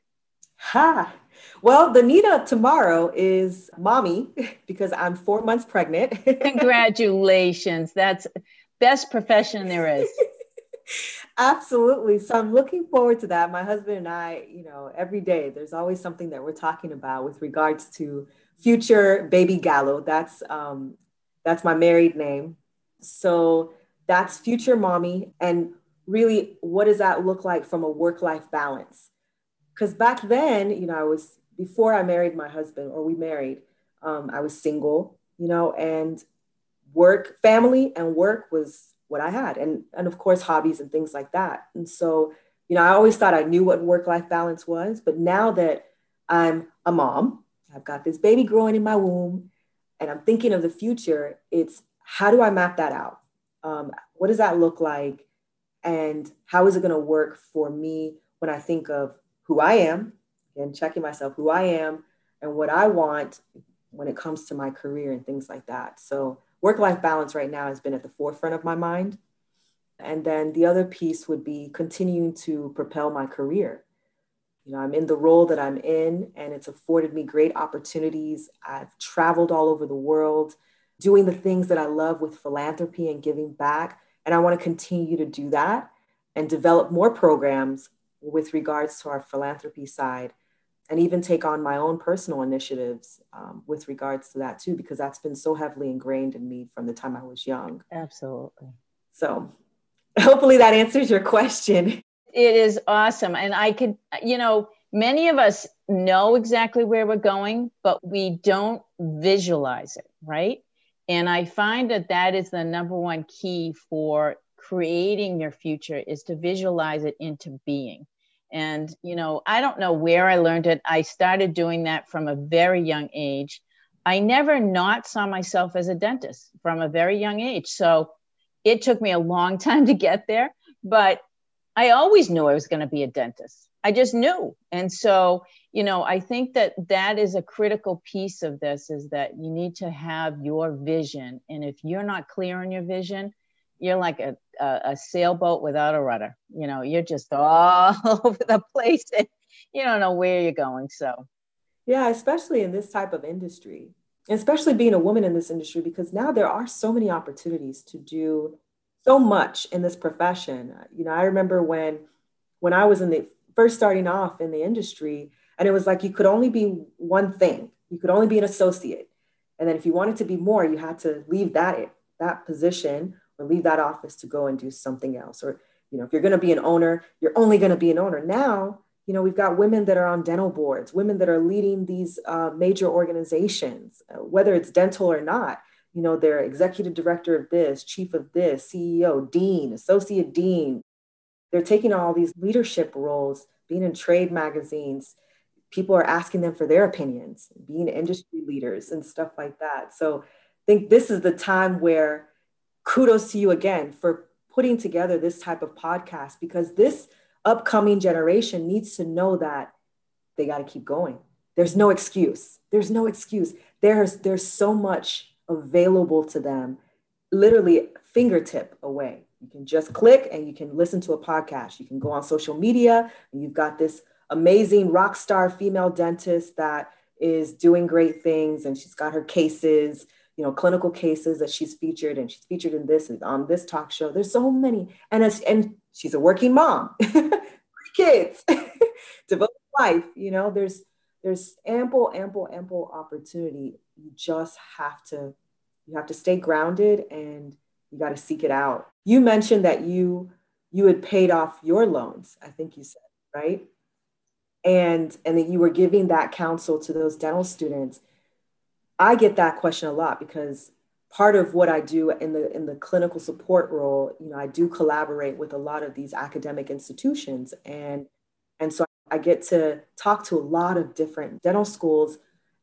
Ha! Well, the Anita of tomorrow is mommy [LAUGHS] because I'm four months pregnant. [LAUGHS] Congratulations. That's best profession there is. Absolutely. So I'm looking forward to that. My husband and I, you know, every day there's always something that we're talking about with regards to future baby Gallo. That's um that's my married name. So that's future mommy and really what does that look like from a work-life balance? Cuz back then, you know, I was before I married my husband or we married, um, I was single, you know, and work, family and work was what I had. And, and of course, hobbies and things like that. And so, you know, I always thought I knew what work life balance was. But now that I'm a mom, I've got this baby growing in my womb, and I'm thinking of the future, it's how do I map that out? Um, what does that look like? And how is it going to work for me when I think of who I am and checking myself, who I am, and what I want when it comes to my career and things like that. So work life balance right now has been at the forefront of my mind. And then the other piece would be continuing to propel my career. You know, I'm in the role that I'm in, and it's afforded me great opportunities. I've traveled all over the world doing the things that I love with philanthropy and giving back. And I want to continue to do that and develop more programs with regards to our philanthropy side and even take on my own personal initiatives um, with regards to that too, because that's been so heavily ingrained in me from the time I was young. Absolutely. So [LAUGHS] hopefully that answers your question. It is awesome. And I could, you know, many of us know exactly where we're going, but we don't visualize it, right? And I find that that is the number one key for creating your future is to visualize it into being. And, you know, I don't know where I learned it. I started doing that from a very young age. I never not saw myself as a dentist from a very young age. So it took me a long [LAUGHS] time to get there, but I always knew I was going to be a dentist. I just knew. And so, you know, I think that that is a critical piece of this is that you need to have your vision. And if you're not clear on your vision, you're like a, a, a, sailboat without a rudder. You know, you're just [LAUGHS] all over the place and you don't know where you're going. So, yeah, especially in this type of industry, especially being a woman in this industry, because now there are so many opportunities to do so much in this profession. You know, I remember when when I was in the first starting off in the industry, and it was like you could only be one thing. You could only be an associate, and then if you wanted to be more, you had to leave that that position or leave that office to go and do something else. Or, you know, if you're going to be an owner, you're only going to be an owner. Now, you know, we've got women that are on dental boards, women that are leading these uh, major organizations, uh, whether it's dental or not. You know, they're executive director of this, chief of this, CEO, dean, associate dean. They're taking all these leadership roles, being in trade magazines. People are asking them for their opinions, being industry leaders and stuff like that. So I think this is the time where kudos to you again for putting together this type of podcast because this upcoming generation needs to know that they got to keep going. There's no excuse. There's no excuse. There's there's so much available to them, literally fingertip away. You can just click and you can listen to a podcast. You can go on social media and you've got this amazing rock star female dentist that is doing great things and she's got her cases you know clinical cases that she's featured and she's featured in this and on this talk show. There's so many. And as and she's a working mom [LAUGHS] three kids [LAUGHS] devoted life you know there's there's ample ample ample opportunity. You just have to you have to stay grounded and you got to seek it out. You mentioned that you you had paid off your loans i think you said right? And and that you were giving that counsel to those dental students I get that question a lot because part of what I do in the in the clinical support role, you know, I do collaborate with a lot of these academic institutions and and so I get to talk to a lot of different dental schools,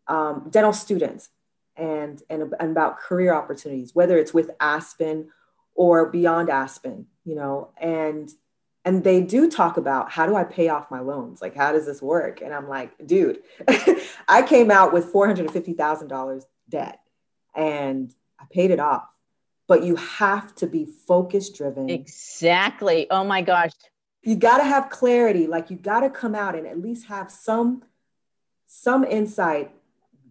um, dental students, and, and, and about career opportunities, whether it's with Aspen or beyond Aspen, you know, and and they do talk about how do I pay off my loans? Like, how does this work? And I'm like, dude, [LAUGHS] I came out with $450,000 debt and I paid it off. But you have to be focus driven. Exactly. Oh my gosh. You got to have clarity. Like, you got to come out and at least have some some insight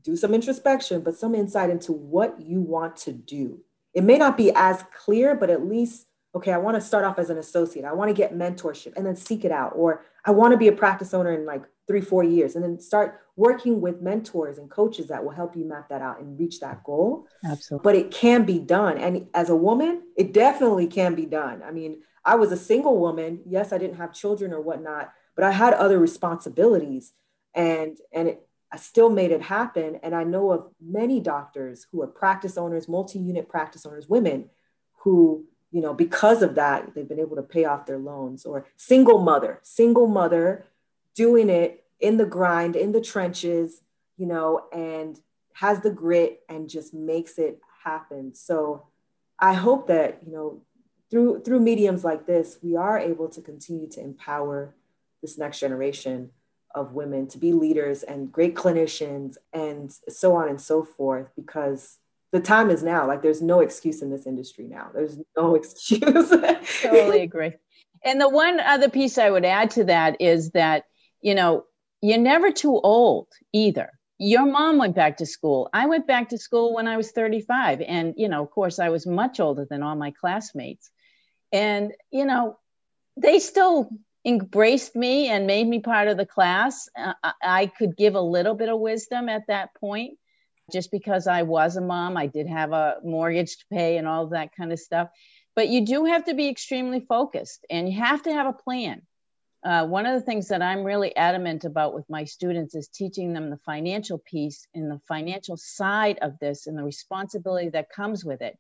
do some introspection, but some insight into what you want to do. It may not be as clear, but at least, okay, I want to start off as an associate. I want to get mentorship and then seek it out. Or I want to be a practice owner in like three, four years and then start working with mentors and coaches that will help you map that out and reach that goal. Absolutely. But it can be done. And as a woman, it definitely can be done. I mean, I was a single woman. Yes, I didn't have children or whatnot, but I had other responsibilities. And and it, I still made it happen. And I know of many doctors who are practice owners, multi unit practice owners, women who, you know, because of that, they've been able to pay off their loans or single mother, single mother doing it in the grind, in the trenches, you know, and has the grit and just makes it happen. So I hope that, you know, through through mediums like this, we are able to continue to empower this next generation of women to be leaders and great clinicians and so on and so forth because the time is now. Like there's no excuse in this industry now. There's no [LAUGHS] excuse. Totally agree. And the one other piece i would add to that is that you know you're never too old either. Your mom went back to school. I went back to school when i was 35 and you know of course i was much older than all my classmates. And you know they still embraced me and made me part of the class. Uh, I could give a little bit of wisdom at that point just because I was a mom. I did have a mortgage to pay and all of that kind of stuff. But you do have to be extremely focused and you have to have a plan. Uh, one of the things that I'm really adamant about with my students is teaching them the financial piece and the financial side of this and the responsibility that comes with it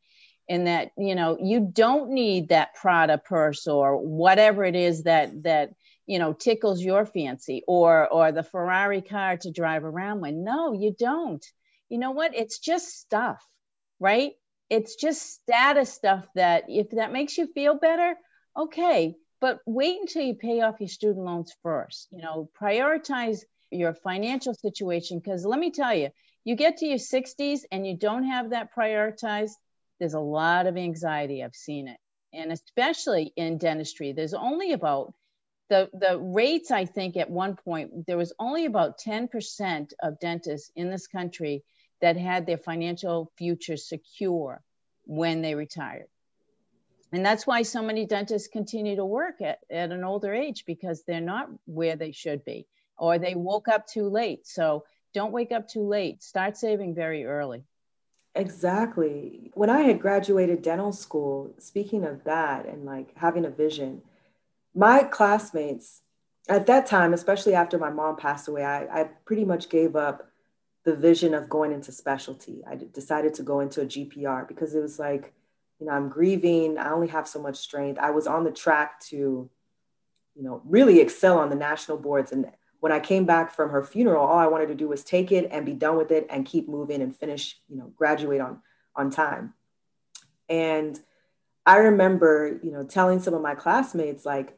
in that you know you don't need that prada purse or whatever it is that that you know tickles your fancy or or the ferrari car to drive around with no you don't you know what it's just stuff right it's just status stuff that if that makes you feel better okay but wait until you pay off your student loans first you know prioritize your financial situation because let me tell you you get to your 60s and you don't have that prioritized there's a lot of anxiety. I've seen it. And especially in dentistry, there's only about the, the rates, I think, at one point, there was only about 10% of dentists in this country that had their financial future secure when they retired. And that's why so many dentists continue to work at, at an older age because they're not where they should be or they woke up too late. So don't wake up too late. Start saving very early. Exactly. When I had graduated dental school, speaking of that and like having a vision, my classmates at that time, especially after my mom passed away, I, I pretty much gave up the vision of going into specialty. I decided to go into a GPR because it was like, you know, I'm grieving. I only have so much strength. I was on the track to, you know, really excel on the national boards and when I came back from her funeral, all I wanted to do was take it and be done with it and keep moving and finish, you know, graduate on on time. And I remember, you know, telling some of my classmates, like,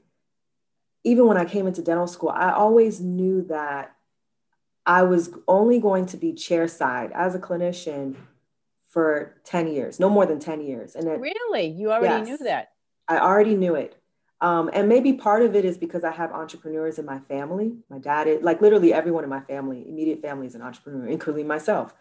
even when I came into dental school, I always knew that I was only going to be chair side as a clinician for 10 years, no more than 10 years. And it, really, you already yes, knew that. I already knew it. Um, and maybe part of it is because I have entrepreneurs in my family. My dad is like literally everyone in my family, immediate family is an entrepreneur, including myself.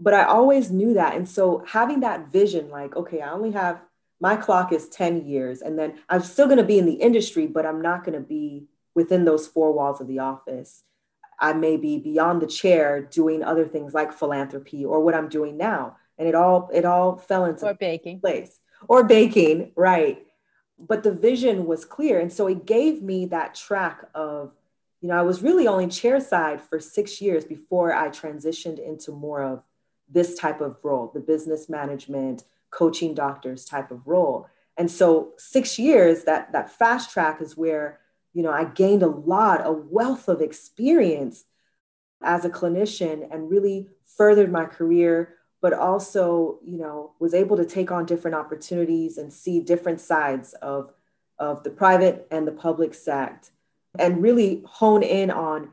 But I always knew that. And so having that vision, like, okay, I only have my clock is 10 years, and then I'm still going to be in the industry, but I'm not going to be within those four walls of the office. I may be beyond the chair doing other things like philanthropy or what I'm doing now. And it all it all fell into or baking place. Or baking, right but the vision was clear. And so it gave me that track of, you know, I was really only chair side for six years before I transitioned into more of this type of role, the business management, coaching doctors type of role. And so six years, that that fast track is where, you know, I gained a lot, a wealth of experience as a clinician and really furthered my career but also, you know, was able to take on different opportunities and see different sides of, of the private and the public sector and really hone in on,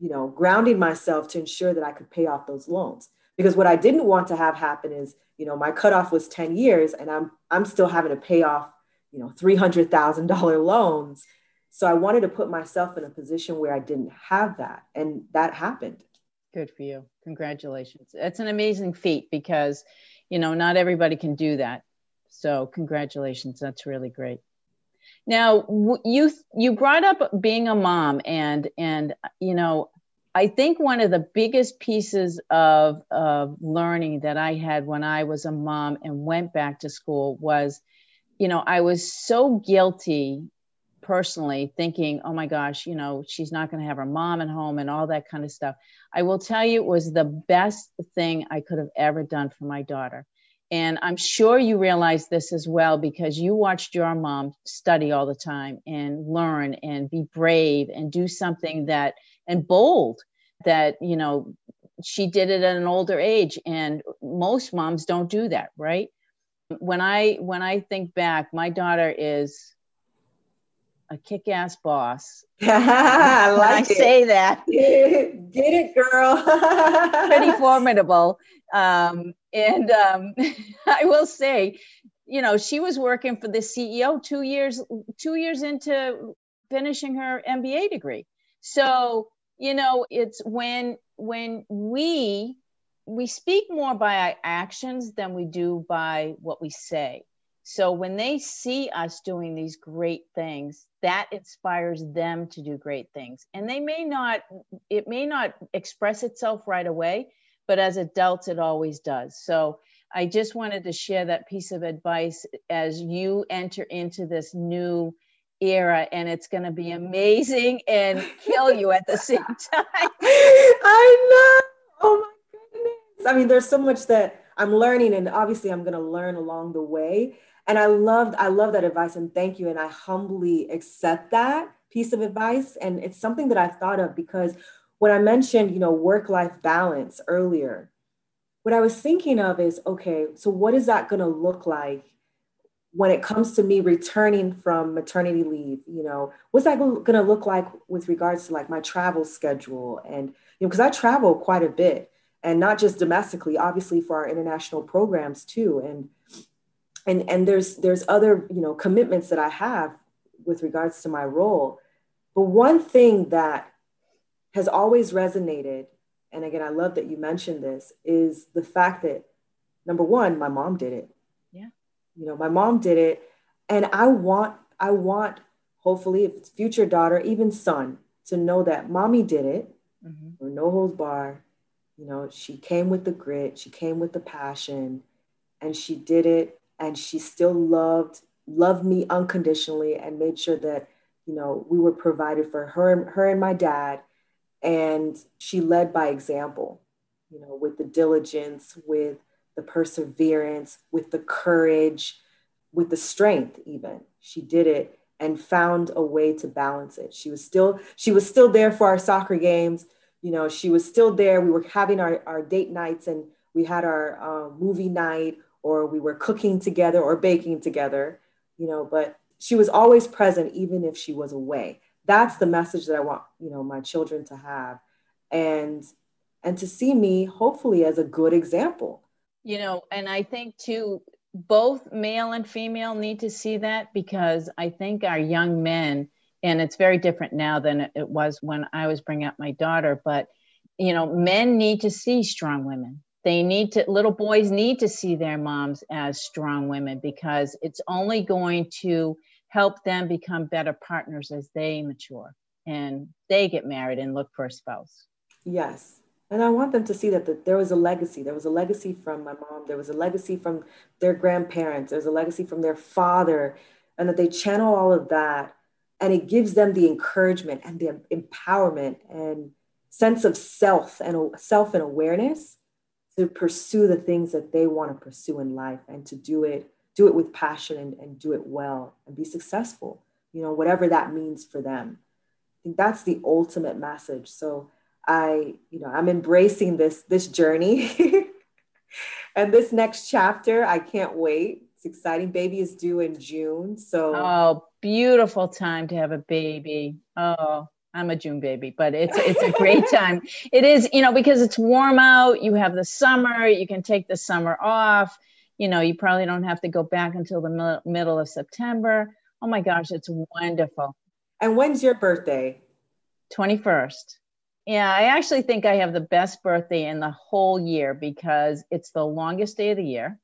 you know, grounding myself to ensure that I could pay off those loans. Because what I didn't want to have happen is, you know, my cutoff was 10 years and I'm I'm still having to pay off, you know, $300,000 loans. So I wanted to put myself in a position where I didn't have that. And that happened. Good for you. Congratulations. It's an amazing feat because, you know, not everybody can do that. So, congratulations. That's really great. Now, you you brought up being a mom and and you know, I think one of the biggest pieces of of learning that I had when I was a mom and went back to school was you know, I was so guilty personally thinking, oh my gosh, you know, she's not going to have her mom at home and all that kind of stuff. I will tell you, it was the best thing I could have ever done for my daughter. And I'm sure you realize this as well because you watched your mom study all the time and learn and be brave and do something that and bold that, you know, she did it at an older age. And most moms don't do that, right? When I when I think back, my daughter is a kick-ass boss. [LAUGHS] I like I say that. [LAUGHS] Get it, girl. [LAUGHS] Pretty formidable. Um, and um, I will say, you know, she was working for the CEO two years, two years into finishing her MBA degree. So, you know, it's when when we we speak more by our actions than we do by what we say. So when they see us doing these great things, that inspires them to do great things. And they may not, it may not express itself right away, but as adults, it always does. So I just wanted to share that piece of advice as you enter into this new era and it's going to be amazing and kill you at the same [LAUGHS] time. I know. Oh my goodness. I mean, there's so much that I'm learning and obviously I'm going to learn along the way and i loved i love that advice and thank you and i humbly accept that piece of advice and it's something that i've thought of because when i mentioned you know work life balance earlier what i was thinking of is okay so what is that going to look like when it comes to me returning from maternity leave? You know what's that going to look like with regards to like my travel schedule? And you know because i travel quite a bit and not just domestically obviously for our international programs too and and and there's there's other you know commitments that i have with regards to my role. But one thing that has always resonated and again i love that you mentioned this is the fact that number one my mom did it. Yeah. You know my mom did it. And i want i want hopefully if it's future daughter even son to know that mommy did it. Mm-hmm. or no holds bar you know she came with the grit. She came with the passion. And she did it and she still loved loved me unconditionally and made sure that you know we were provided for her her and my dad. And she led by example you know with the diligence with the perseverance with the courage with the strength even. She did it and found a way to balance it. She was still she was still there for our soccer games. You know she was still there. We were having our, our date nights and we had our uh, movie night or we were cooking together or baking together, you know, but she was always present even if she was away. That's the message that I want, you know, my children to have and and to see me hopefully as a good example. You know, and I think too both male and female need to see that because I think our young men and it's very different now than it was when I was bringing up my daughter, but you know, men need to see strong women they need to little boys need to see their moms as strong women because it's only going to help them become better partners as they mature and they get married and look for a spouse. Yes. And i want them to see that the, there was a legacy. There was a legacy from my mom. There was a legacy from their grandparents. There was a legacy from their father and that they channel all of that. And it gives them the encouragement and the empowerment and sense of self and self and awareness to pursue the things that they want to pursue in life and to do it do it with passion and, and do it well and be successful you know whatever that means for them i think that's the ultimate message so i you know i'm embracing this this journey [LAUGHS] and this next chapter, I can't wait. It's exciting. Baby is due in June. So Oh, beautiful time to have a baby. Oh, I'm a June baby, but it's it's a great [LAUGHS] time. It is, you know, because it's warm out, you have the summer, you can take the summer off. You know, you probably don't have to go back until the middle of September. Oh my gosh, it's wonderful. And when's your birthday? 21st. Yeah, I actually think I have the best birthday in the whole year because it's the longest day of the year.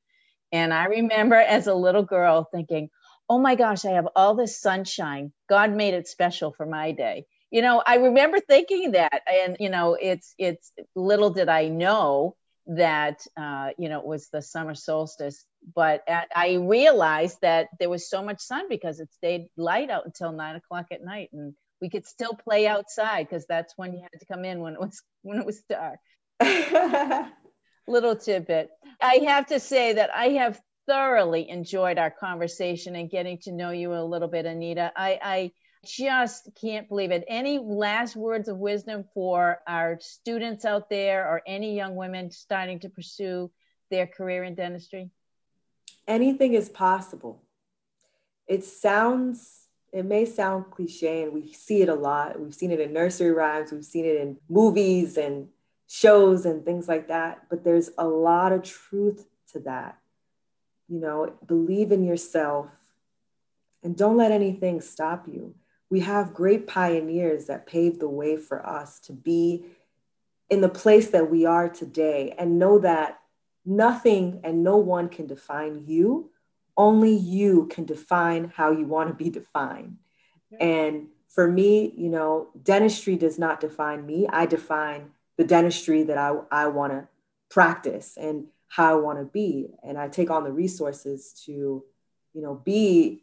And I remember as a little girl thinking, oh my gosh, I have all this sunshine. God made it special for my day. You know, I remember thinking that. And, you know, it's, it's little did I know that, uh, you know, it was the summer solstice. But at, I realized that there was so much sun because it stayed light out until nine o'clock at night. And we could still play outside because that's when you had to come in when it was when it was dark. [LAUGHS] Little tidbit. I have to say that I have thoroughly enjoyed our conversation and getting to know you a little bit, Anita. I, I just can't believe it. Any last words of wisdom for our students out there or any young women starting to pursue their career in dentistry? Anything is possible. It sounds it may sound cliche and we see it a lot. We've seen it in nursery rhymes, we've seen it in movies and shows and things like that, but there's a lot of truth to that. You know, believe in yourself and don't let anything stop you. We have great pioneers that paved the way for us to be in the place that we are today and know that nothing and no one can define you only you can define how you want to be defined. And for me, you know, dentistry does not define me. I define the dentistry that I, I want to practice and how I want to be. And I take on the resources to, you know, be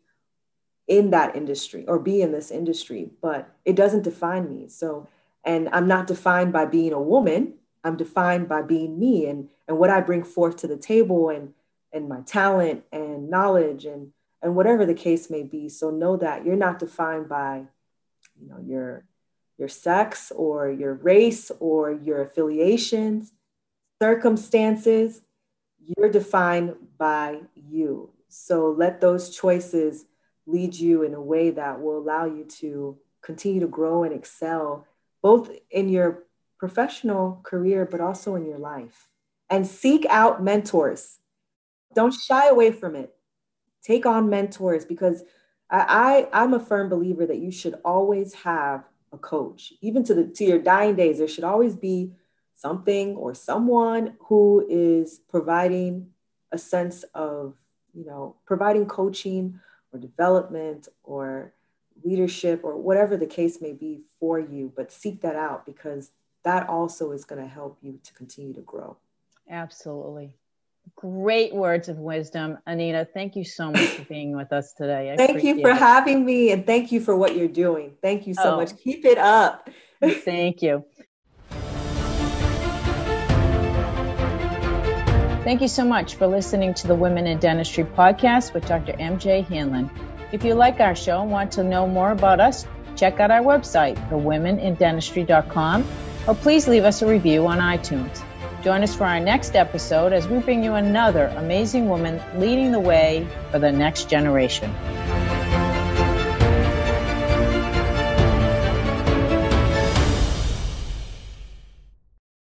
in that industry or be in this industry, but it doesn't define me. So, and I'm not defined by being a woman. I'm defined by being me and, and what I bring forth to the table and and my talent and knowledge and and whatever the case may be so know that you're not defined by you know your your sex or your race or your affiliations circumstances you're defined by you so let those choices lead you in a way that will allow you to continue to grow and excel both in your professional career but also in your life and seek out mentors don't shy away from it. Take on mentors because I, I I'm a firm believer that you should always have a coach, even to the to your dying days. There should always be something or someone who is providing a sense of you know providing coaching or development or leadership or whatever the case may be for you but seek that out because that also is going to help you to continue to grow absolutely Great words of wisdom, Anita. Thank you so much for being with us today. I thank you for it. having me and thank you for what you're doing. Thank you so oh. much. Keep it up. thank you. Thank you so much for listening to the Women in Dentistry podcast with Dr. MJ Hanlon. If you like our show and want to know more about us, check out our website, thewomenindentistry.com, or please leave us a review on iTunes. Join us for our next episode as we bring you another amazing woman leading the way for the next generation.